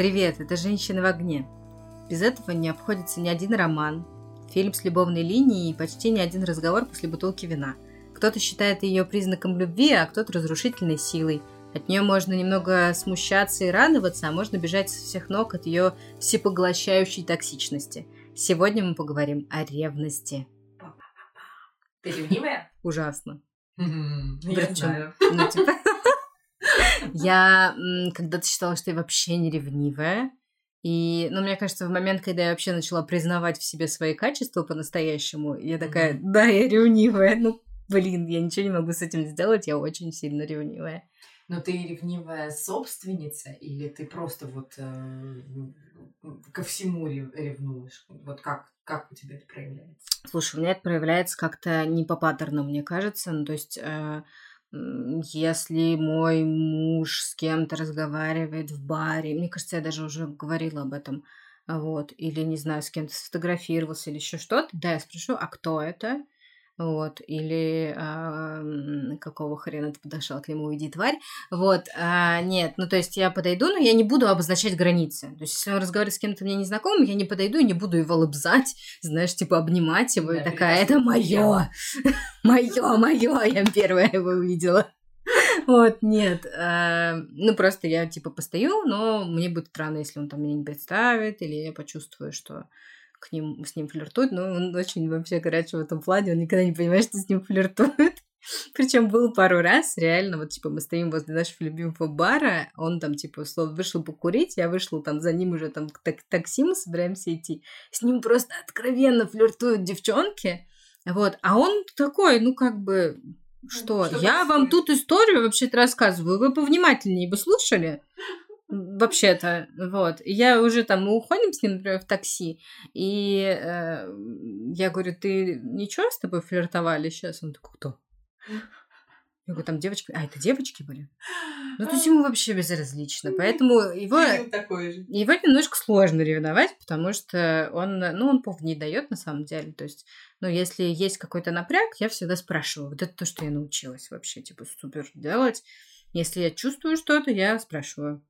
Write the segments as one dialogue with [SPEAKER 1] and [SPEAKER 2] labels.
[SPEAKER 1] Привет, это «Женщина в огне». Без этого не обходится ни один роман, фильм с любовной линией и почти ни один разговор после бутылки вина. Кто-то считает ее признаком любви, а кто-то разрушительной силой. От нее можно немного смущаться и радоваться, а можно бежать со всех ног от ее всепоглощающей токсичности. Сегодня мы поговорим о ревности.
[SPEAKER 2] Ты ревнивая?
[SPEAKER 1] Ужасно.
[SPEAKER 2] Я знаю.
[SPEAKER 1] Ну, типа, я когда-то считала, что я вообще не ревнивая. И, ну, мне кажется, в момент, когда я вообще начала признавать в себе свои качества по-настоящему, я такая, да, я ревнивая. Ну, блин, я ничего не могу с этим сделать, я очень сильно ревнивая.
[SPEAKER 2] Но ты ревнивая собственница или ты просто вот э, ко всему рев- ревнуешь? Вот как, как у тебя это проявляется?
[SPEAKER 1] Слушай, у меня это проявляется как-то не по паттерну, мне кажется. Ну, то есть, э, если мой муж с кем-то разговаривает в баре, мне кажется, я даже уже говорила об этом, вот, или, не знаю, с кем-то сфотографировался или еще что-то, да, я спрошу, а кто это? Вот, или м, какого хрена ты подошел к нему, уйди, тварь. Вот, а, нет, ну то есть я подойду, но я не буду обозначать границы. То есть если он разговаривает с кем-то мне незнакомым, я не подойду и не буду его лобзать, знаешь, типа обнимать его, и
[SPEAKER 2] Да,
[SPEAKER 1] такая, это мое, мое, мое, я первая его увидела. Вот, нет. а, Ну, просто я, типа, постою, но мне будет странно, если он там меня не представит, или я почувствую, что к ним, с ним флиртует. Но он очень вообще горячий в этом плане, он никогда не понимает, что с ним флиртует. Причем было пару раз, реально, вот, типа, мы стоим возле нашего любимого бара, он там, типа, условно, вышел покурить, я вышла там за ним уже там к так- такси, мы собираемся идти. С ним просто откровенно флиртуют девчонки, вот, а он такой, ну, как бы, что,
[SPEAKER 2] что
[SPEAKER 1] я вам тут историю вообще-то рассказываю, вы повнимательнее бы слушали? Вообще-то, вот. Я уже там, мы уходим с ним, например, в такси, и э, я говорю, ты ничего с тобой флиртовали сейчас? Он такой, кто? Я говорю, там девочки... А, это девочки были? Ну, то есть ему вообще безразлично. Поэтому его, его немножко сложно ревновать, потому что он, ну, он повод не дает на самом деле. То есть, ну, если есть какой-то напряг, я всегда спрашиваю. Вот это то, что я научилась вообще, типа, супер делать. Если я чувствую что-то, я спрашиваю.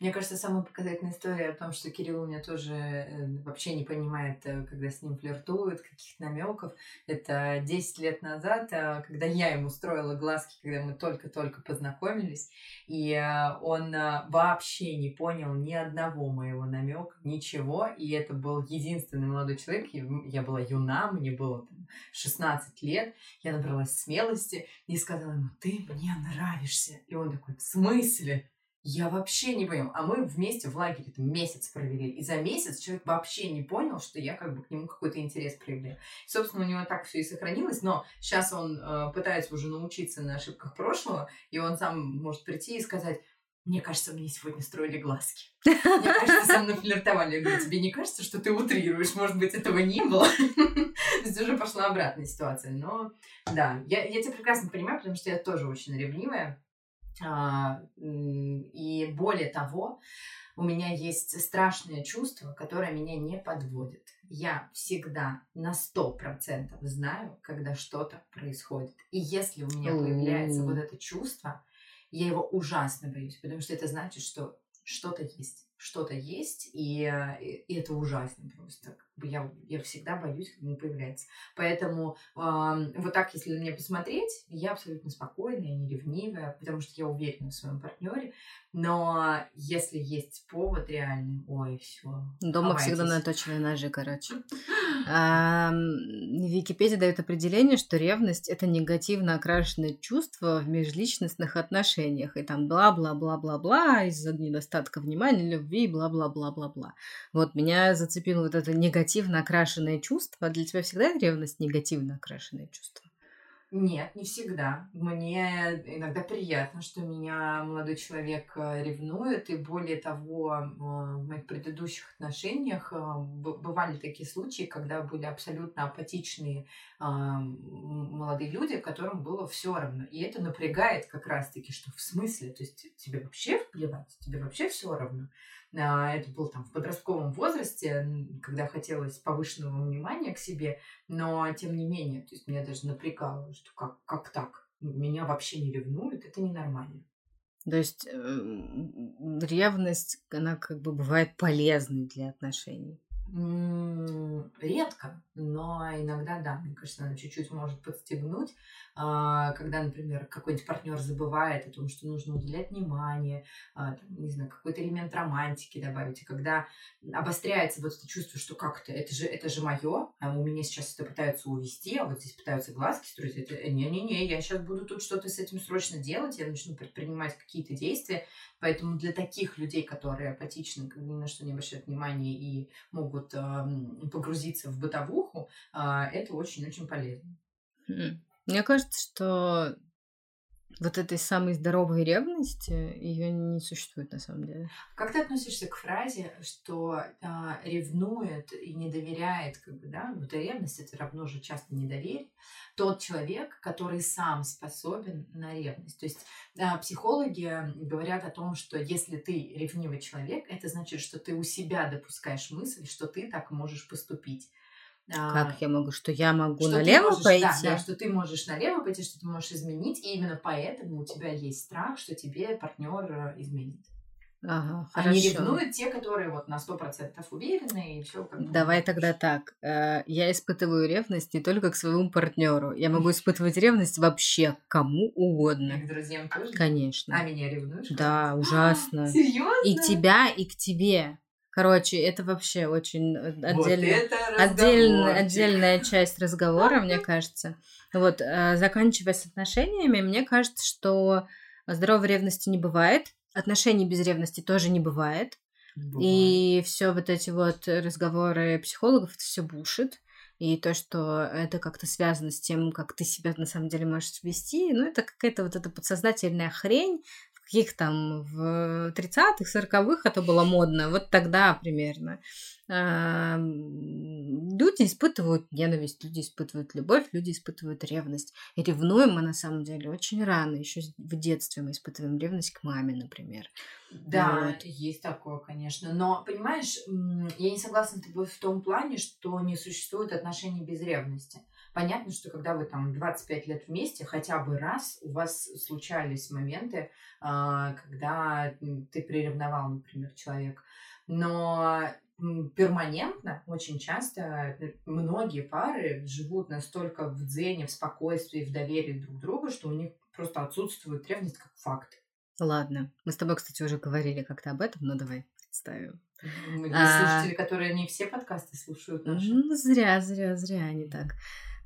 [SPEAKER 2] Мне кажется, самая показательная история о том, что Кирилл у меня тоже э, вообще не понимает, э, когда с ним флиртуют, каких намеков. Это 10 лет назад, э, когда я ему строила глазки, когда мы только-только познакомились, и он вообще не понял ни одного моего намека, ничего, и это был единственный молодой человек, я была юна, мне было там, 16 лет, я набралась смелости и сказала ему, ты мне нравишься. И он такой, в смысле? Я вообще не понял. А мы вместе в лагере месяц провели. И за месяц человек вообще не понял, что я как бы к нему какой-то интерес проявляю. И, собственно, у него так все и сохранилось. Но сейчас он э, пытается уже научиться на ошибках прошлого. И он сам может прийти и сказать, мне кажется, мне сегодня строили глазки. Мне кажется, со мной флиртовали. Я говорю, тебе не кажется, что ты утрируешь? Может быть, этого не было? То есть уже пошла обратная ситуация. Но да, я, я тебя прекрасно понимаю, потому что я тоже очень ревнивая. А, И более того, у меня есть страшное чувство, которое меня не подводит. Я всегда на сто процентов знаю, когда что-то происходит. И если у меня появляется вот это чувство, я его ужасно боюсь, потому что это значит, что что-то есть. Что-то есть, и, э, и- и это ужасно просто. Я, я всегда боюсь, когда оно появляется. Поэтому ам, вот так, если на меня посмотреть, я абсолютно спокойная, не ревнивая, потому что я уверена в своем партнере. Но если есть повод реальный, ой, все.
[SPEAKER 1] Дома всегда наточенные ножи, короче. Википедия дает определение, что ревность это негативно окрашенное чувство в межличностных отношениях. И там бла-бла-бла-бла-бла из-за недостатка внимания, любви, бла-бла-бла-бла-бла. Вот меня зацепило вот это негативно окрашенное чувство. Для тебя всегда ревность негативно окрашенное чувство?
[SPEAKER 2] Нет, не всегда. Мне иногда приятно, что меня молодой человек э, ревнует, и более того, в моих предыдущих отношениях э, бывали такие случаи, когда были абсолютно апатичные м, молодые люди, которым было все равно. И это напрягает как раз-таки, что в смысле, то есть тебе вообще плевать, тебе вообще все равно. А, Это было там в подростковом возрасте, когда хотелось повышенного внимания к себе, но тем не менее, то есть меня даже напрягало, что как, как так? Меня вообще не ревнуют, это ненормально.
[SPEAKER 1] То есть э, ревность, она как бы бывает полезной для отношений.
[SPEAKER 2] Редко, но иногда, да, мне кажется, она чуть-чуть может подстегнуть, а, когда, например, какой-нибудь партнер забывает о том, что нужно уделять внимание, а, там, не знаю, какой-то элемент романтики добавить, и когда обостряется вот это чувство, что как-то это же, это же мое, а у меня сейчас это пытаются увести, а вот здесь пытаются глазки строить, это не-не-не, я сейчас буду тут что-то с этим срочно делать, я начну предпринимать какие-то действия, поэтому для таких людей, которые апатичны, ни на что не обращают внимания и могут вот погрузиться в бытовуху, а, это очень-очень полезно.
[SPEAKER 1] Хм. Мне кажется, что вот этой самой здоровой ревности ее не существует на самом деле.
[SPEAKER 2] Как ты относишься к фразе, что а, ревнует и не доверяет, как бы, да, вот ревность это равно же часто недоверие, тот человек, который сам способен на ревность. То есть а, психологи говорят о том, что если ты ревнивый человек, это значит, что ты у себя допускаешь мысль, что ты так можешь поступить.
[SPEAKER 1] Как а, я могу? Что я могу что налево
[SPEAKER 2] можешь,
[SPEAKER 1] пойти?
[SPEAKER 2] Да, да, что ты можешь налево пойти, что ты можешь изменить, и именно поэтому у тебя есть страх, что тебе партнер э, изменит.
[SPEAKER 1] Ага,
[SPEAKER 2] Они хорошо. ревнуют те, которые вот на сто процентов уверены и все как
[SPEAKER 1] Давай тогда так. Э, я испытываю ревность не только к своему партнеру. Я могу испытывать ревность вообще кому угодно.
[SPEAKER 2] И к друзьям тоже?
[SPEAKER 1] Конечно.
[SPEAKER 2] А меня ревнуешь?
[SPEAKER 1] Да, ужасно.
[SPEAKER 2] Серьезно?
[SPEAKER 1] И к тебя, и к тебе. Короче, это вообще очень отдельная, вот отдельная, отдельная часть разговора, мне кажется. Вот, э, заканчивая с отношениями, мне кажется, что здоровой ревности не бывает, отношений без ревности тоже не бывает. бывает. И все вот эти вот разговоры психологов, это все бушит. И то, что это как-то связано с тем, как ты себя на самом деле можешь вести, ну, это какая-то вот эта подсознательная хрень, каких там в 30-х, 40-х это было модно, вот тогда примерно. Люди испытывают ненависть, люди испытывают любовь, люди испытывают ревность. И ревнуем мы на самом деле очень рано, еще в детстве мы испытываем ревность к маме, например.
[SPEAKER 2] Да, вот. есть такое, конечно. Но, понимаешь, я не согласна с тобой в том плане, что не существует отношений без ревности. Понятно, что когда вы там 25 лет вместе, хотя бы раз у вас случались моменты, а, когда ты приревновал, например, человека. Но перманентно, очень часто э, многие пары живут настолько в дзене, в спокойствии, в доверии друг к другу, что у них просто отсутствует ревность как факт.
[SPEAKER 1] Ладно. Мы с тобой, кстати, уже говорили как-то об этом, но давай представим.
[SPEAKER 2] Для а... слушателей, которые не все подкасты слушают наши.
[SPEAKER 1] Ну, зря, зря, зря они так.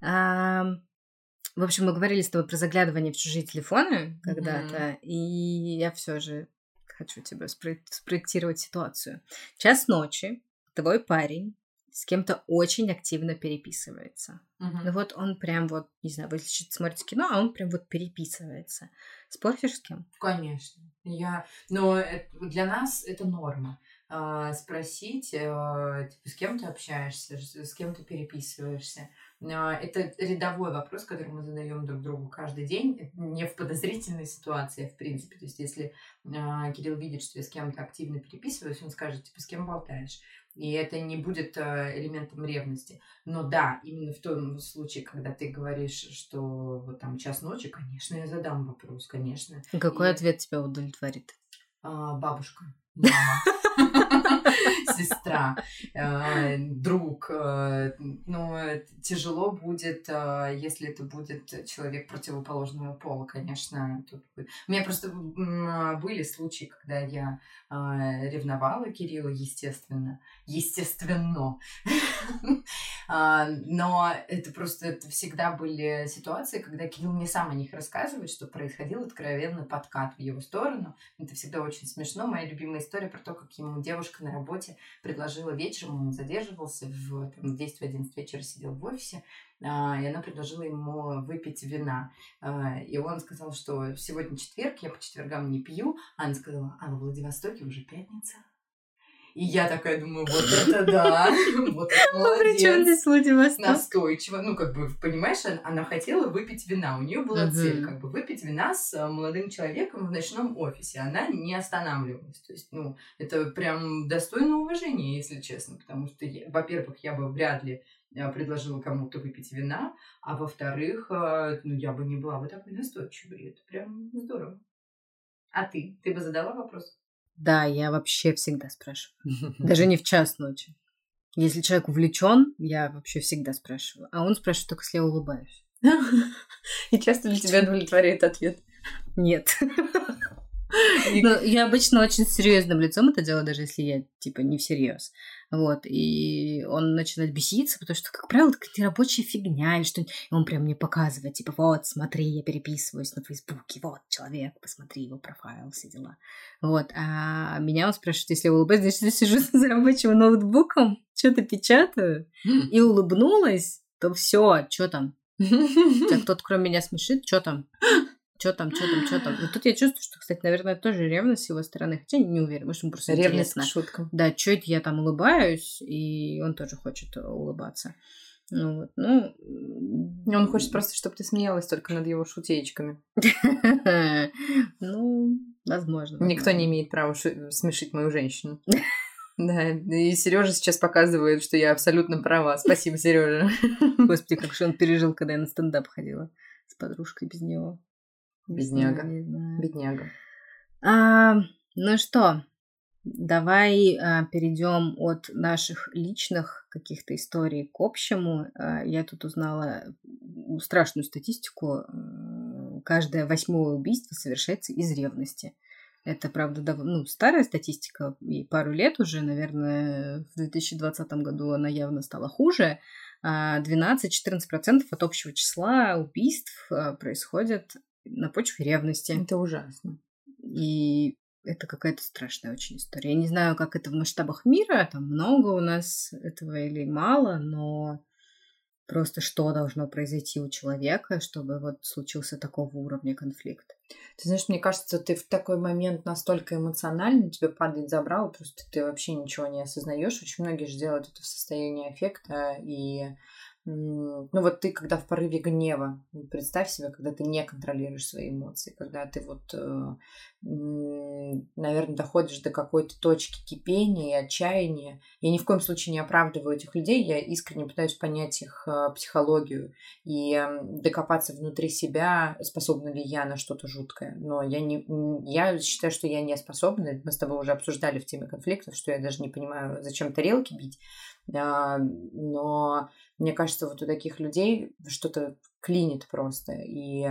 [SPEAKER 1] В общем, мы говорили с тобой про заглядывание в чужие телефоны когда-то, mm-hmm. и я все же хочу тебе спроектировать ситуацию. Час ночи, твой парень с кем-то очень активно переписывается. Uh-huh. Ну вот он прям вот, не знаю, вы смотрите кино, а он прям вот переписывается. Споришь с кем?
[SPEAKER 2] Конечно. Я... Но для нас это норма. А, спросить, а, типа, с кем ты общаешься, с кем ты переписываешься. А, это рядовой вопрос, который мы задаем друг другу каждый день, не в подозрительной ситуации, в принципе. То есть, если э, Кирилл видит, что я с кем-то активно переписываюсь, он скажет, типа, с кем болтаешь. И это не будет э, элементом ревности. Но да, именно в том случае, когда ты говоришь, что вот там час ночи, конечно, я задам вопрос, конечно.
[SPEAKER 1] Какой И... ответ тебя удовлетворит?
[SPEAKER 2] А, бабушка, мама. сестра, э, друг. Э, но тяжело будет, э, если это будет человек противоположного пола, конечно. Тут... У меня просто были случаи, когда я ревновала Кирилла, естественно. Естественно. Но это просто это всегда были ситуации, когда Кирилл мне сам о них рассказывает, что происходил откровенно подкат в его сторону. Это всегда очень смешно. Моя любимая история про то, как ему девушка на работе предложила вечером, он задерживался в там, 10-11 вечера, сидел в офисе, а, и она предложила ему выпить вина. А, и он сказал, что сегодня четверг, я по четвергам не пью. Она сказала, а во Владивостоке уже пятница. И я такая думаю, вот это да, вот это молодец. Причем здесь Владивосток? Настойчиво. Ну, как бы, понимаешь, она хотела выпить вина. У нее была цель, как бы, выпить вина с э, молодым человеком в ночном офисе. Она не останавливалась. То есть, ну, это прям достойно уважения, если честно. Потому что, во-первых, я бы вряд ли э, предложила кому-то выпить вина, а во-вторых, э, ну, я бы не была бы такой настойчивой. Это прям здорово. А ты? Ты бы задала вопрос?
[SPEAKER 1] Да, я вообще всегда спрашиваю. Даже не в час ночи. Если человек увлечен, я вообще всегда спрашиваю. А он спрашивает только если я улыбаюсь.
[SPEAKER 2] И часто ли тебя удовлетворяет ответ?
[SPEAKER 1] Нет. Но я обычно очень серьезным лицом это делаю, даже если я, типа, не всерьез. Вот, и он начинает беситься, потому что, как правило, какая-то рабочая фигня или что-нибудь. И он прям мне показывает, типа, вот, смотри, я переписываюсь на Фейсбуке, вот, человек, посмотри его профайл, все дела. Вот, а меня он спрашивает, если я улыбаюсь, значит, я сижу за рабочим ноутбуком, что-то печатаю, и улыбнулась, то все, что там? Тебя кто-то кроме меня смешит, что там? Что там, что там, что там. И тут я чувствую, что, кстати, наверное, тоже ревность с его стороны. Хотя не уверена, может, ему просто
[SPEAKER 2] Ревность
[SPEAKER 1] интересно.
[SPEAKER 2] к шуткам.
[SPEAKER 1] Да, что это я там улыбаюсь, и он тоже хочет улыбаться. Ну, вот, ну...
[SPEAKER 2] Он хочет просто, чтобы ты смеялась только над его шутеечками.
[SPEAKER 1] Ну, возможно.
[SPEAKER 2] Никто не имеет права шу- смешить мою женщину. Да, и Сережа сейчас показывает, что я абсолютно права. Спасибо, Сережа.
[SPEAKER 1] Господи, как же он пережил, когда я на стендап ходила с подружкой без него.
[SPEAKER 2] Бедняга.
[SPEAKER 1] Не знаю.
[SPEAKER 2] Бедняга.
[SPEAKER 1] А, ну что, давай а, перейдем от наших личных каких-то историй к общему. А, я тут узнала страшную статистику. Каждое восьмое убийство совершается из ревности. Это, правда, дав- ну, старая статистика, и пару лет уже, наверное, в 2020 году она явно стала хуже. А 12-14% от общего числа убийств а, происходят на почве ревности.
[SPEAKER 2] Это ужасно.
[SPEAKER 1] И это какая-то страшная очень история. Я не знаю, как это в масштабах мира, там много у нас этого или мало, но просто что должно произойти у человека, чтобы вот случился такого уровня конфликт.
[SPEAKER 2] Ты знаешь, мне кажется, ты в такой момент настолько эмоциональный, тебе падает забрало, просто ты вообще ничего не осознаешь. Очень многие же делают это в состоянии аффекта. И, ну вот ты, когда в порыве гнева, представь себе, когда ты не контролируешь свои эмоции, когда ты вот, наверное, доходишь до какой-то точки кипения и отчаяния. Я ни в коем случае не оправдываю этих людей, я искренне пытаюсь понять их э, психологию и докопаться внутри себя, способна ли я на что-то жуткое. Но я, не, я считаю, что я не способна. Мы с тобой уже обсуждали в теме конфликтов, что я даже не понимаю, зачем тарелки бить. А, Но мне кажется, вот у таких людей что-то клинит просто. И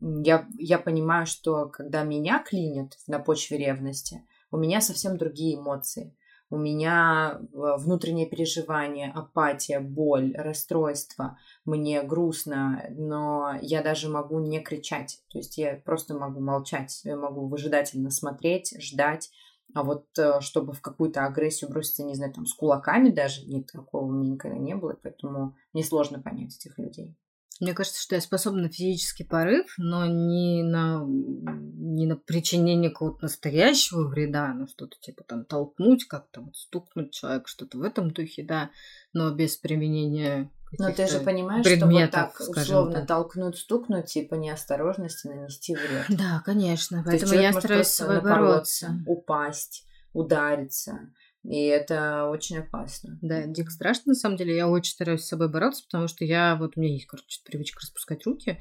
[SPEAKER 2] я, я понимаю, что когда меня клинит на почве ревности, у меня совсем другие эмоции. У меня э, внутреннее переживание, апатия, боль, расстройство. Мне грустно, но я даже могу не кричать. То есть я просто могу молчать. Я могу выжидательно смотреть, ждать. А вот э, чтобы в какую-то агрессию броситься, не знаю, там, с кулаками даже, нет, такого у меня никогда не было, поэтому мне сложно понять этих людей.
[SPEAKER 1] Мне кажется, что я способна на физический порыв, но не на, не на причинение какого-то настоящего вреда, ну что-то типа там толкнуть как-то, вот стукнуть человека, что-то в этом духе, да, но без применения
[SPEAKER 2] Но ты же понимаешь, что вот так условно
[SPEAKER 1] так.
[SPEAKER 2] толкнуть, стукнуть, типа неосторожности нанести вред.
[SPEAKER 1] Да, конечно, поэтому я стараюсь с собой бороться.
[SPEAKER 2] упасть, удариться. И это очень опасно.
[SPEAKER 1] Да, дико страшно, на самом деле. Я очень стараюсь с собой бороться, потому что я, вот у меня есть, короче, привычка распускать руки.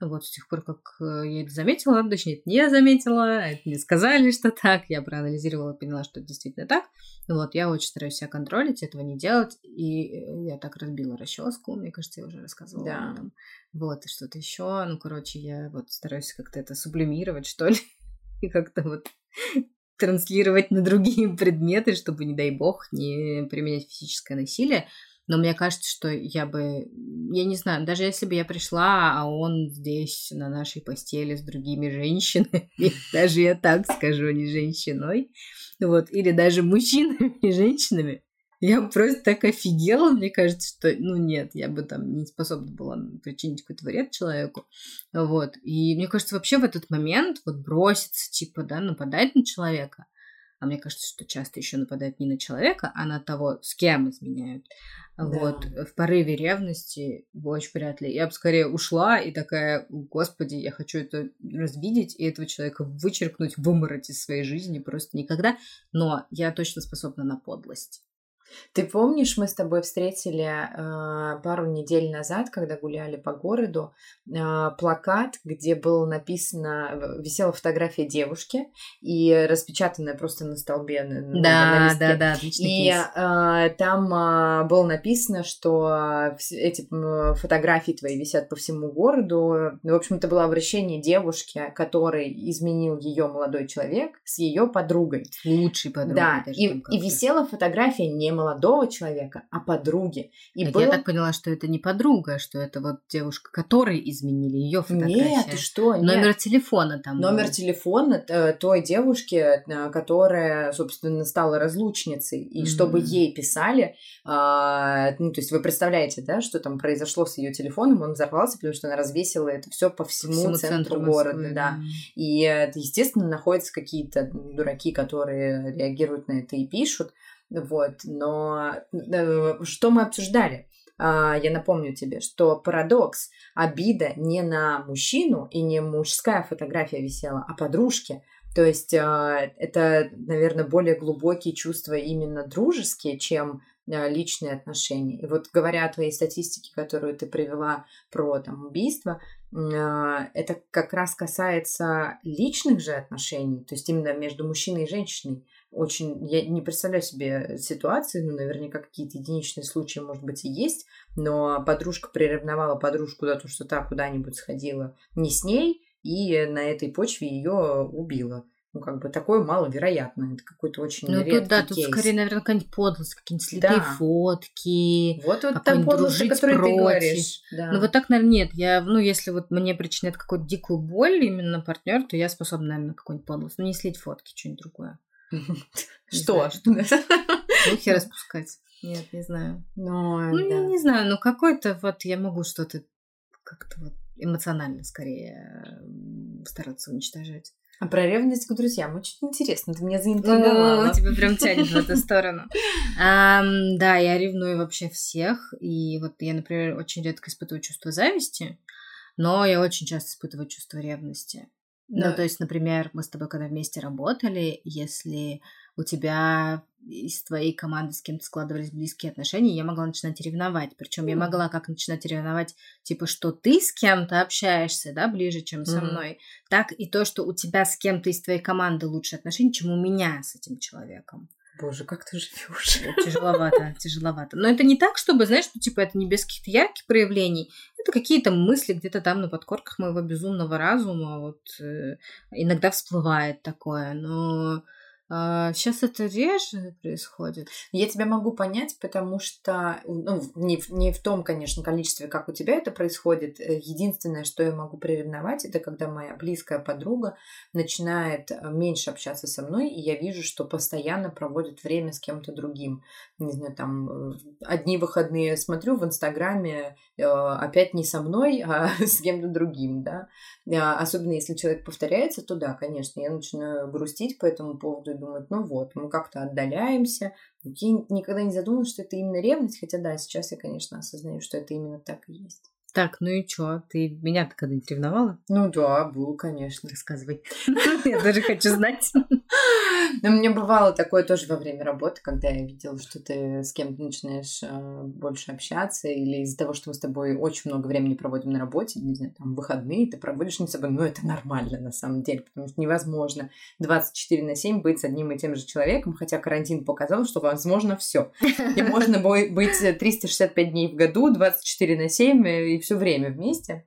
[SPEAKER 1] Вот с тех пор, как э, я это заметила, точнее, это не я заметила, это мне сказали, что так. Я проанализировала, поняла, что это действительно так. Вот, я очень стараюсь себя контролить, этого не делать. И э, я так разбила расческу, мне кажется, я уже рассказывала
[SPEAKER 2] Да.
[SPEAKER 1] об этом. Вот, и что-то еще. Ну, короче, я вот стараюсь как-то это сублимировать, что ли. И как-то вот транслировать на другие предметы, чтобы, не дай бог, не применять физическое насилие. Но мне кажется, что я бы, я не знаю, даже если бы я пришла, а он здесь на нашей постели с другими женщинами, даже я так скажу, не женщиной, вот, или даже мужчинами и женщинами, я просто так офигела, мне кажется, что, ну нет, я бы там не способна была причинить какой-то вред человеку, вот. И мне кажется, вообще в этот момент вот броситься, типа, да, нападать на человека, а мне кажется, что часто еще нападают не на человека, а на того, с кем изменяют. Вот, в порыве ревности очень вряд ли. Я бы скорее ушла и такая, господи, я хочу это развидеть и этого человека вычеркнуть, вымороть из своей жизни просто никогда. Но я точно способна на подлость.
[SPEAKER 2] Ты помнишь, мы с тобой встретили э, пару недель назад, когда гуляли по городу, э, плакат, где было написано, висела фотография девушки и распечатанная просто на столбе. На,
[SPEAKER 1] да,
[SPEAKER 2] на
[SPEAKER 1] да, да, отличный
[SPEAKER 2] И э, там э, было написано, что эти фотографии твои висят по всему городу. В общем, это было обращение девушки, который изменил ее молодой человек с ее подругой.
[SPEAKER 1] Лучшей подругой.
[SPEAKER 2] Да, и, и висела фотография не молодого человека, а подруги.
[SPEAKER 1] И так был... Я так поняла, что это не подруга, что это вот девушка, которой изменили ее фотографию.
[SPEAKER 2] Нет, ты что? Нет.
[SPEAKER 1] Номер телефона там.
[SPEAKER 2] Номер был. телефона э, той девушки, э, которая, собственно, стала разлучницей. И mm-hmm. чтобы ей писали, а, ну, то есть вы представляете, да, что там произошло с ее телефоном, он взорвался, потому что она развесила это все по всему, всему центру, центру города, Москвы, да. И, естественно, находятся какие-то дураки, которые реагируют на это и пишут. Вот, но э, что мы обсуждали? Uh, я напомню тебе, что парадокс, обида не на мужчину и не мужская фотография висела, а подружки. То есть uh, это, наверное, более глубокие чувства именно дружеские, чем uh, личные отношения. И вот говоря о твоей статистике, которую ты привела про там, убийство, это как раз касается личных же отношений, то есть именно между мужчиной и женщиной очень... Я не представляю себе ситуации, ну, наверняка какие-то единичные случаи, может быть, и есть, но подружка приревновала подружку за то, что та куда-нибудь сходила не с ней, и на этой почве ее убила. Ну, как бы такое маловероятно. Это какой-то очень ну,
[SPEAKER 1] тут, да, тут скорее, наверное, какая-нибудь подлость, какие-нибудь следы да. фотки.
[SPEAKER 2] Вот, вот та подлость, о которой
[SPEAKER 1] против.
[SPEAKER 2] ты говоришь.
[SPEAKER 1] Да. Ну, вот так, наверное, нет. Я, ну, если вот мне причиняет какую-то дикую боль именно партнер, то я способна, наверное, на какую-нибудь подлость. Ну, не слить фотки, что-нибудь другое.
[SPEAKER 2] Что?
[SPEAKER 1] Руки распускать. Нет, не знаю. Ну, да. не знаю, но какой-то вот я могу что-то как-то вот эмоционально скорее стараться уничтожать.
[SPEAKER 2] А про ревность к друзьям очень интересно. Ты меня заинтриговала.
[SPEAKER 1] Ну, тебя прям тянет в эту сторону. Да, я ревную вообще всех. И вот я, например, очень редко испытываю чувство зависти, но я очень часто испытываю чувство ревности. Ну, то есть, например, мы с тобой когда вместе работали, если у тебя из твоей команды с кем-то складывались близкие отношения, я могла начинать ревновать. Причем mm. я могла как начинать ревновать, типа, что ты с кем-то общаешься, да, ближе, чем со mm. мной, так и то, что у тебя с кем-то из твоей команды лучше отношения, чем у меня с этим человеком.
[SPEAKER 2] Боже, как ты живешь?
[SPEAKER 1] Тяжеловато, тяжеловато. Но это не так, чтобы, знаешь, что типа это не без каких-то ярких проявлений. Это какие-то мысли где-то там на подкорках моего безумного разума. Вот э, иногда всплывает такое, но сейчас это реже происходит.
[SPEAKER 2] Я тебя могу понять, потому что, ну, не, в, не в том, конечно, количестве, как у тебя это происходит. Э, единственное, что я могу приревновать, это когда моя близкая подруга начинает э, меньше общаться со мной, и я вижу, что постоянно проводит время с кем-то другим. Не знаю, там, э, одни выходные смотрю в Инстаграме, опять не со мной, а с кем-то другим, да. Особенно если человек повторяется, то да, конечно, я начинаю грустить по этому поводу думают, ну вот, мы как-то отдаляемся. Я никогда не задумывалась, что это именно ревность, хотя да, сейчас я, конечно, осознаю, что это именно так и есть.
[SPEAKER 1] Так, ну и чё? Ты меня-то когда-нибудь ревновала?
[SPEAKER 2] Ну да, был, конечно.
[SPEAKER 1] Рассказывай. Я даже хочу знать.
[SPEAKER 2] Но мне бывало такое тоже во время работы, когда я видела, что ты с кем-то начинаешь э, больше общаться, или из-за того, что мы с тобой очень много времени проводим на работе, не знаю, там, выходные, ты проводишь с собой, ну, это нормально на самом деле, потому что невозможно 24 на 7 быть с одним и тем же человеком, хотя карантин показал, что возможно все. И можно быть 365 дней в году, 24 на 7 и все время вместе.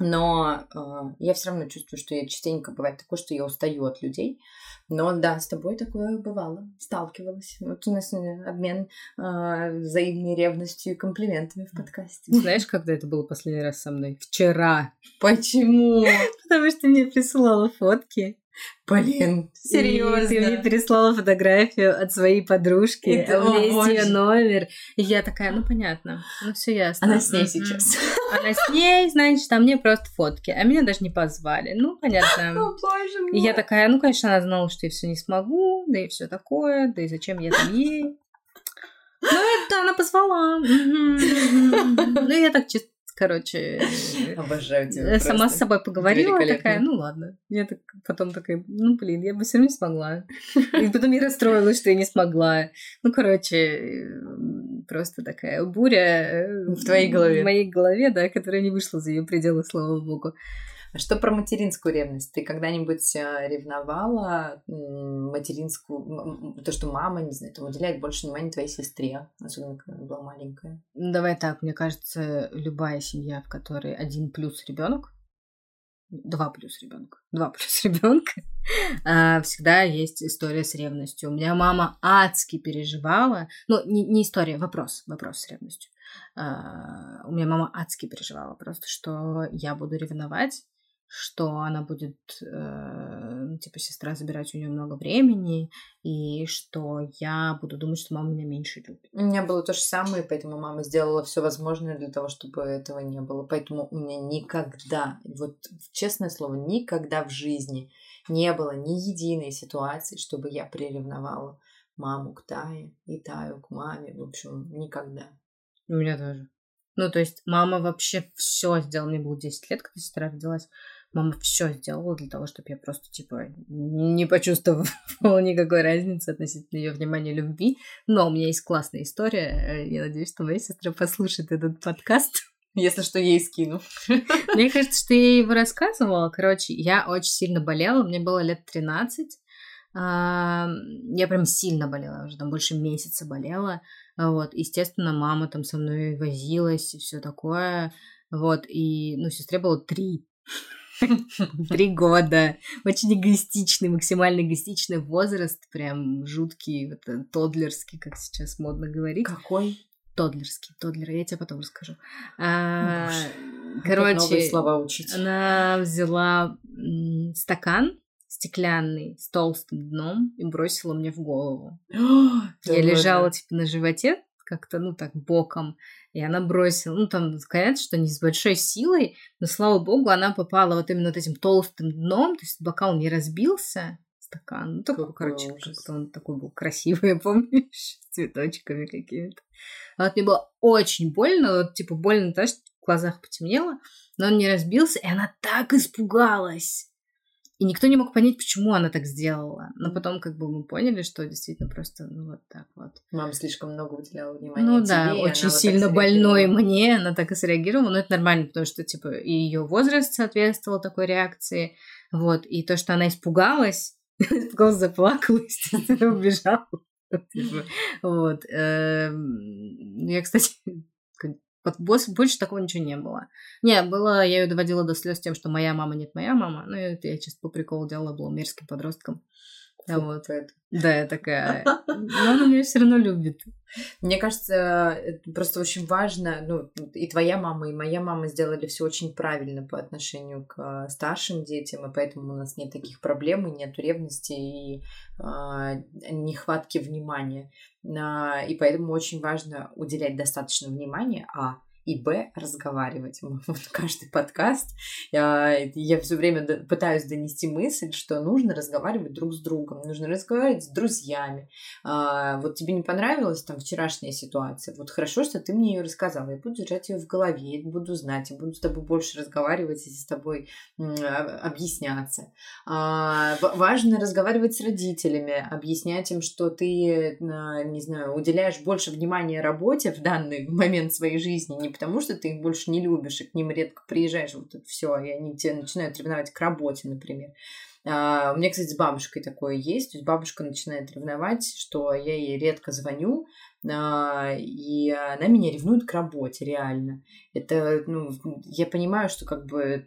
[SPEAKER 2] Но э, я все равно чувствую, что я частенько бывает такое, что я устаю от людей. Но да, с тобой такое бывало, сталкивалась. Вот у нас э, обмен э, взаимной ревностью и комплиментами в подкасте.
[SPEAKER 1] Знаешь, когда это было последний раз со мной? Вчера.
[SPEAKER 2] Почему?
[SPEAKER 1] Потому что мне присылала фотки
[SPEAKER 2] Блин,
[SPEAKER 1] серьезно. Ты мне переслала фотографию от своей подружки, Это, у меня есть ее номер. И я такая, ну понятно, ну все ясно.
[SPEAKER 2] Она с ней сейчас.
[SPEAKER 1] Она с ней, значит, там мне просто фотки, а меня даже не позвали. Ну, понятно.
[SPEAKER 2] О, боже мой.
[SPEAKER 1] И я такая, ну, конечно, она знала, что я все не смогу, да и все такое, да и зачем я там ей. Ну, это она позвала. Ну, я так чисто Короче,
[SPEAKER 2] Обожаю тебя
[SPEAKER 1] сама с собой поговорила, такая, ну ладно. Я так потом такая, ну блин, я бы все равно не смогла. И потом я расстроилась, что я не смогла. Ну, короче, просто такая буря э,
[SPEAKER 2] В твоей голове.
[SPEAKER 1] В моей голове, да, которая не вышла за ее пределы, слава богу.
[SPEAKER 2] А что про материнскую ревность? Ты когда-нибудь э, ревновала материнскую, то, что мама, не знаю, там, уделяет больше внимания твоей сестре, особенно когда она была маленькая?
[SPEAKER 1] Ну, Давай так, мне кажется, любая семья, в которой один плюс ребенок, два плюс ребенка, два плюс ребенка, всегда есть история с ревностью. У меня мама адски переживала, ну, не, не история, вопрос, вопрос с ревностью. А, У меня мама адски переживала просто, что я буду ревновать, что она будет, э, ну, типа, сестра забирать у нее много времени, и что я буду думать, что мама меня меньше любит.
[SPEAKER 2] У меня было то же самое, поэтому мама сделала все возможное для того, чтобы этого не было. Поэтому у меня никогда, вот честное слово, никогда в жизни не было ни единой ситуации, чтобы я приревновала маму к Тае и Таю к маме. В общем, никогда.
[SPEAKER 1] У меня тоже. Ну, то есть мама вообще все сделала. Мне было 10 лет, когда сестра родилась. Мама все сделала для того, чтобы я просто, типа, не почувствовала никакой разницы относительно ее внимания и любви. Но у меня есть классная история. Я надеюсь, что моя сестра послушает этот подкаст.
[SPEAKER 2] Если что, ей скину.
[SPEAKER 1] Мне кажется, что я его рассказывала. Короче, я очень сильно болела. Мне было лет 13. А, Я прям сильно болела, уже там больше месяца болела. Вот, естественно, мама там со мной возилась и все такое. Вот, и, ну, сестре было три. Три года. Очень эгоистичный, максимально эгоистичный возраст. Прям жуткий, вот, э, тодлерский, как сейчас модно говорить.
[SPEAKER 2] Какой?
[SPEAKER 1] Тодлерский, тодлер, я тебе потом расскажу. А, Короче,
[SPEAKER 2] новые слова учить.
[SPEAKER 1] она взяла стакан стеклянный с толстым дном и бросила мне в голову. Я лежала типа на животе, как-то, ну так, боком, и она бросила, ну там, понятно, что не с большой силой, но, слава богу, она попала вот именно вот этим толстым дном, то есть бокал не разбился, стакан, ну такой,
[SPEAKER 2] Какой
[SPEAKER 1] короче, как-то он такой был красивый, я помню, с цветочками какими-то. А вот мне было очень больно, вот, типа, больно то, что в глазах потемнело, но он не разбился, и она так испугалась. И никто не мог понять, почему она так сделала. Но потом как бы мы поняли, что действительно просто, ну, вот так вот.
[SPEAKER 2] Мама слишком много уделяла внимания
[SPEAKER 1] Ну
[SPEAKER 2] тебе,
[SPEAKER 1] да, очень
[SPEAKER 2] вот
[SPEAKER 1] сильно больной
[SPEAKER 2] среагировала.
[SPEAKER 1] мне, она так и среагировала, но это нормально, потому что, типа, и ее возраст соответствовал такой реакции, вот, и то, что она испугалась, испугалась, заплакала, естественно, убежала. Типа, Вот. эм, Я, кстати, вот больше такого ничего не было. Не, было, я ее доводила до слез тем, что моя мама нет моя мама. Ну, это я чисто по приколу делала, была мерзким подростком. А вот.
[SPEAKER 2] Поэтому.
[SPEAKER 1] Да, я такая. Но она меня все равно любит.
[SPEAKER 2] Мне кажется, это просто очень важно, ну, и твоя мама, и моя мама сделали все очень правильно по отношению к э, старшим детям, и поэтому у нас нет таких проблем, и нет ревности, и а, нехватки внимания. А, и поэтому очень важно уделять достаточно внимания, а и Б разговаривать. Вот каждый подкаст я, я все время пытаюсь донести мысль, что нужно разговаривать друг с другом, нужно разговаривать с друзьями. А, вот тебе не понравилась там вчерашняя ситуация, вот хорошо, что ты мне ее рассказала, я буду держать ее в голове, я буду знать, я буду с тобой больше разговаривать и с тобой а- объясняться. А, ва- важно разговаривать с родителями, объяснять им, что ты, а, не знаю, уделяешь больше внимания работе в данный момент своей жизни, не потому что ты их больше не любишь и к ним редко приезжаешь, вот это все, и они тебя начинают ревновать к работе, например. А, у меня, кстати, с бабушкой такое есть. То есть бабушка начинает ревновать, что я ей редко звоню, а, и она меня ревнует к работе, реально. Это, ну, я понимаю, что как бы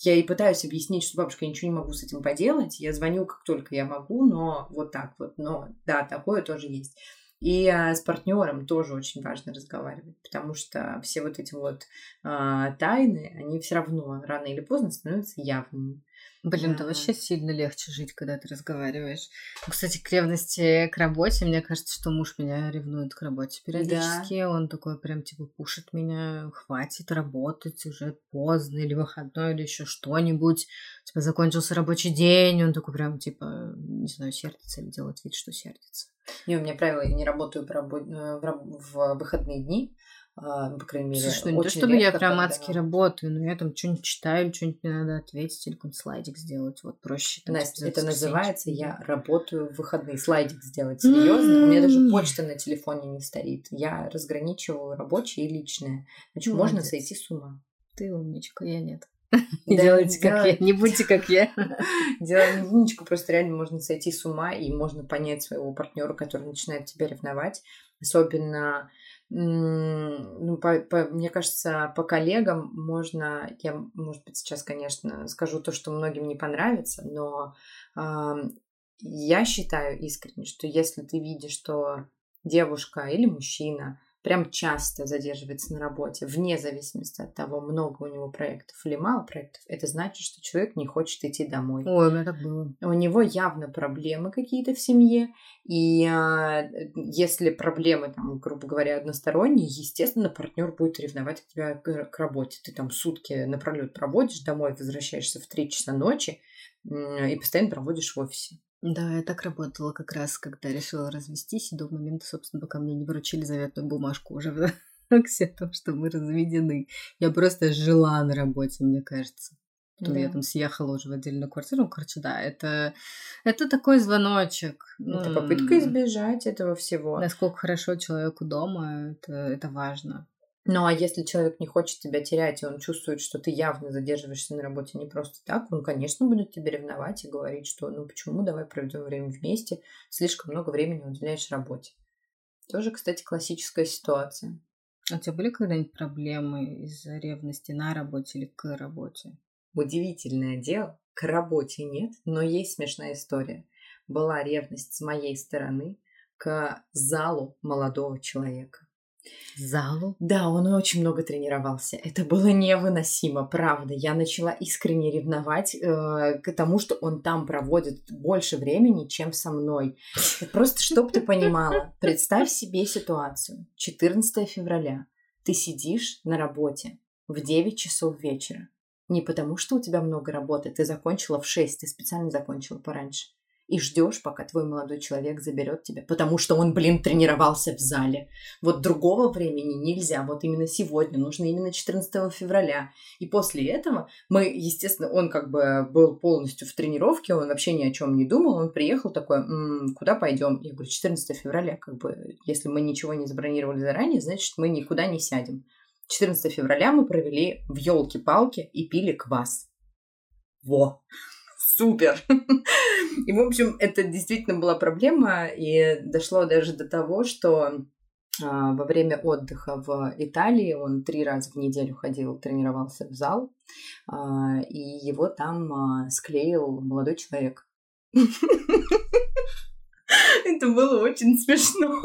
[SPEAKER 2] я и пытаюсь объяснить, что бабушка, я ничего не могу с этим поделать. Я звоню как только я могу, но вот так вот. Но да, такое тоже есть. И а, с партнером тоже очень важно разговаривать, потому что все вот эти вот а, тайны, они все равно рано или поздно становятся явными.
[SPEAKER 1] Блин, да
[SPEAKER 2] Да.
[SPEAKER 1] вообще сильно легче жить, когда ты разговариваешь. Ну, Кстати, к ревности к работе, мне кажется, что муж меня ревнует к работе периодически. Он такой прям типа пушит меня, хватит работать, уже поздно, или выходной, или еще что-нибудь. Типа, закончился рабочий день, он такой прям, типа, не знаю, сердится или делает вид, что сердится.
[SPEAKER 2] Не, у меня правило, я не работаю рабо- э, в, раб- в выходные дни, ну, по крайней мере,
[SPEAKER 1] Слушай, ну не то,
[SPEAKER 2] очень
[SPEAKER 1] чтобы я
[SPEAKER 2] редко,
[SPEAKER 1] прям
[SPEAKER 2] когда-
[SPEAKER 1] адски работаю, но я там что-нибудь читаю, что-нибудь мне надо ответить, или какой-нибудь слайдик сделать, вот проще. там,
[SPEAKER 2] Настя, это называется я работаю в выходные. Слайдик сделать серьезно. У меня даже
[SPEAKER 1] М.
[SPEAKER 2] почта на телефоне не стоит. Я разграничиваю рабочее и личное. Значит, можно
[SPEAKER 1] Молодец.
[SPEAKER 2] сойти с ума.
[SPEAKER 1] Ты умничка, я нет. Не делайте как
[SPEAKER 2] делай.
[SPEAKER 1] я, не будьте как я.
[SPEAKER 2] Не в умничку, просто реально можно сойти с ума и можно понять своего партнера, который начинает тебя ревновать. Особенно, ну, по, по- мне кажется, по коллегам можно, я, может быть, сейчас, конечно, скажу то, что многим не понравится, но ам, я считаю искренне, что если ты видишь, что девушка или мужчина прям часто задерживается на работе, вне зависимости от того, много у него проектов или мало проектов, это значит, что человек не хочет идти домой.
[SPEAKER 1] Ой, у меня так было.
[SPEAKER 2] У него явно проблемы какие-то в семье, и а, если проблемы, там, грубо говоря, односторонние, естественно, партнер будет ревновать к тебя к, к работе. Ты там сутки напролет проводишь, домой возвращаешься в 3 часа ночи и постоянно проводишь в офисе.
[SPEAKER 1] Да, я так работала как раз, когда решила развестись, и до момента, собственно, пока мне не вручили заветную бумажку уже в ЗАГСе о том, что мы разведены. Я просто жила на работе, мне кажется. Потом я
[SPEAKER 2] Да.
[SPEAKER 1] там съехала уже в отдельную квартиру. Ну, короче, да, это, это такой звоночек.
[SPEAKER 2] Это
[SPEAKER 1] М,
[SPEAKER 2] попытка избежать этого всего.
[SPEAKER 1] Насколько хорошо человеку дома, это, это важно.
[SPEAKER 2] Ну а если человек не хочет тебя терять, и он чувствует, что ты явно задерживаешься на работе не просто так, он, конечно, будет тебе ревновать и говорить, что ну почему, давай проведем время вместе, слишком много времени уделяешь работе. Тоже, кстати, классическая ситуация.
[SPEAKER 1] А у тебя были когда-нибудь проблемы из-за ревности на работе или к работе?
[SPEAKER 2] Удивительное дело, к работе нет, но есть смешная история. Была ревность с моей стороны к залу молодого человека.
[SPEAKER 1] Залу?
[SPEAKER 2] Да, он очень много тренировался. Это было невыносимо, правда. Я начала искренне ревновать э, к тому, что он там проводит больше времени, чем со мной. Просто чтоб ты понимала, представь себе ситуацию. 14 февраля. Ты сидишь на работе в 9 часов вечера. Не потому, что у тебя много работы, ты закончила в 6, ты специально закончила пораньше. И ждешь, пока твой молодой человек заберет тебя, потому что он, блин, тренировался в зале. Вот другого времени нельзя. Вот именно сегодня, нужно именно 14 февраля. И после этого мы, естественно, он как бы был полностью в тренировке, он вообще ни о чем не думал. Он приехал такой, «М, куда пойдем? Я говорю, 14 февраля, как бы, если мы ничего не забронировали заранее, значит, мы никуда не сядем. 14 февраля мы провели в елки-палки и пили квас. Во! Супер! И, в общем, это действительно была проблема, и дошло даже до того, что а, во время отдыха в Италии он три раза в неделю ходил, тренировался в зал, а, и его там а, склеил молодой человек. Это было очень смешно.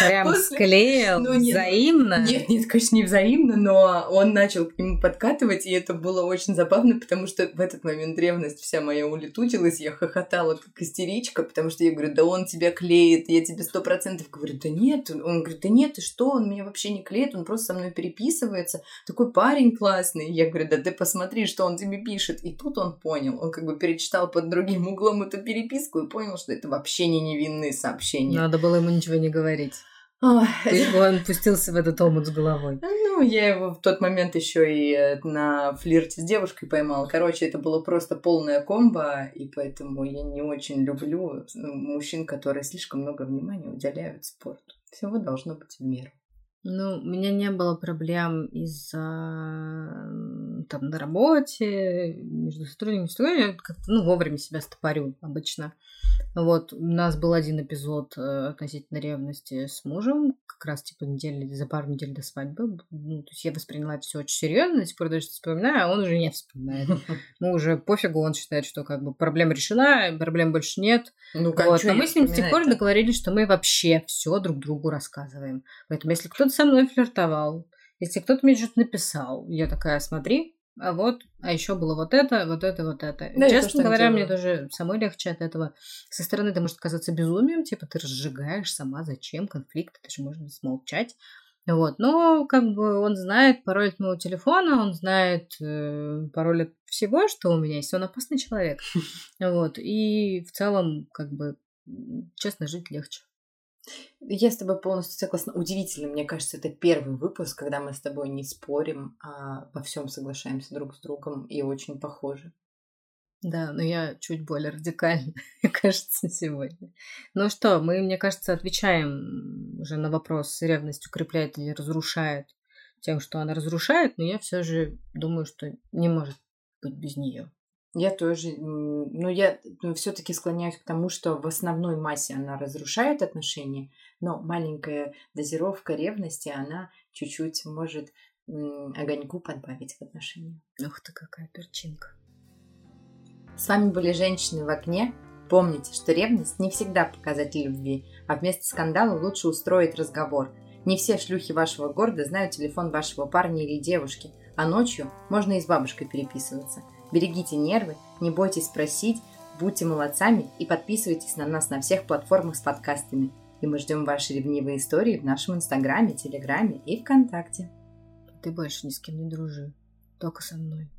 [SPEAKER 1] Прям
[SPEAKER 2] После-
[SPEAKER 1] склеил
[SPEAKER 2] Ну, нет,
[SPEAKER 1] взаимно.
[SPEAKER 2] Нет, нет, конечно, не взаимно, но он начал к нему подкатывать, и это было очень забавно, потому что в этот момент ревность вся моя улетучилась, я хохотала как истеричка, потому что я говорю, да он тебя клеит, я тебе сто процентов говорю, да нет, он говорит, да нет, ты что, он меня вообще не клеит, он просто со мной переписывается, такой парень классный, я говорю, да ты посмотри, что он тебе пишет, и тут он понял, он как бы перечитал под другим углом эту переписку и понял, что это вообще не невинные сообщения.
[SPEAKER 1] Надо было ему ничего не говорить.
[SPEAKER 2] Ой,
[SPEAKER 1] бы он пустился в этот омут с головой.
[SPEAKER 2] Ну, я его в тот момент еще и э, на флирте с девушкой поймала. Короче, это было просто полная комбо, и поэтому я не очень люблю ну, мужчин, которые слишком много внимания уделяют спорту. Всего должно быть в меру.
[SPEAKER 1] Ну, у меня не было проблем из-за там на работе, между сотрудниками, я как-то, ну, вовремя себя стопорю обычно. Вот, у нас был один эпизод э, относительно ревности с мужем, как раз типа недели, за пару недель до свадьбы. Ну, то есть я восприняла это все очень серьезно, до сих пор даже вспоминаю, а он уже не вспоминает. Ну, уже пофигу, он считает, что как бы проблема решена, проблем больше нет.
[SPEAKER 2] Ну,
[SPEAKER 1] Вот,
[SPEAKER 2] чё
[SPEAKER 1] но
[SPEAKER 2] не
[SPEAKER 1] мы с ним с тех пор договорились, что мы вообще все друг другу рассказываем. Поэтому, если кто-то со мной флиртовал, если кто-то мне что-то написал, я такая, смотри, а вот, а еще было вот это, вот это, вот это.
[SPEAKER 2] Да, тоже
[SPEAKER 1] Честно
[SPEAKER 2] так
[SPEAKER 1] говоря, мне даже самой легче от этого. Со стороны это может казаться безумием, типа ты разжигаешь сама, зачем конфликт, это же можно смолчать. Вот, но как бы он знает пароль от моего телефона, он знает э, пароль от всего, что у меня есть. Он опасный человек. Вот, и в целом, как бы, честно, жить легче.
[SPEAKER 2] Я с тобой полностью согласна. Удивительно, мне кажется, это первый выпуск, когда мы с тобой не спорим, а во всем соглашаемся друг с другом и очень похожи.
[SPEAKER 1] Да, но я чуть более радикальна, мне кажется, сегодня. Ну что, мы, мне кажется, отвечаем уже на вопрос, ревность укрепляет или разрушает тем, что она разрушает, но я все же думаю, что не может быть без нее.
[SPEAKER 2] Я тоже, ну, я все-таки склоняюсь к тому, что в основной массе она разрушает отношения, но маленькая дозировка ревности, она чуть-чуть может огоньку подбавить в отношениях.
[SPEAKER 1] Ух ты, какая перчинка.
[SPEAKER 2] С вами были «Женщины в окне». Помните, что ревность не всегда показатель любви, а вместо скандала лучше устроить разговор. Не все шлюхи вашего города знают телефон вашего парня или девушки, а ночью можно и с бабушкой переписываться – Берегите нервы, не бойтесь спросить, будьте молодцами и подписывайтесь на нас на всех платформах с подкастами. И мы ждем ваши ревнивые истории в нашем инстаграме, телеграме и вконтакте.
[SPEAKER 1] Ты больше ни с кем не дружи, только со мной.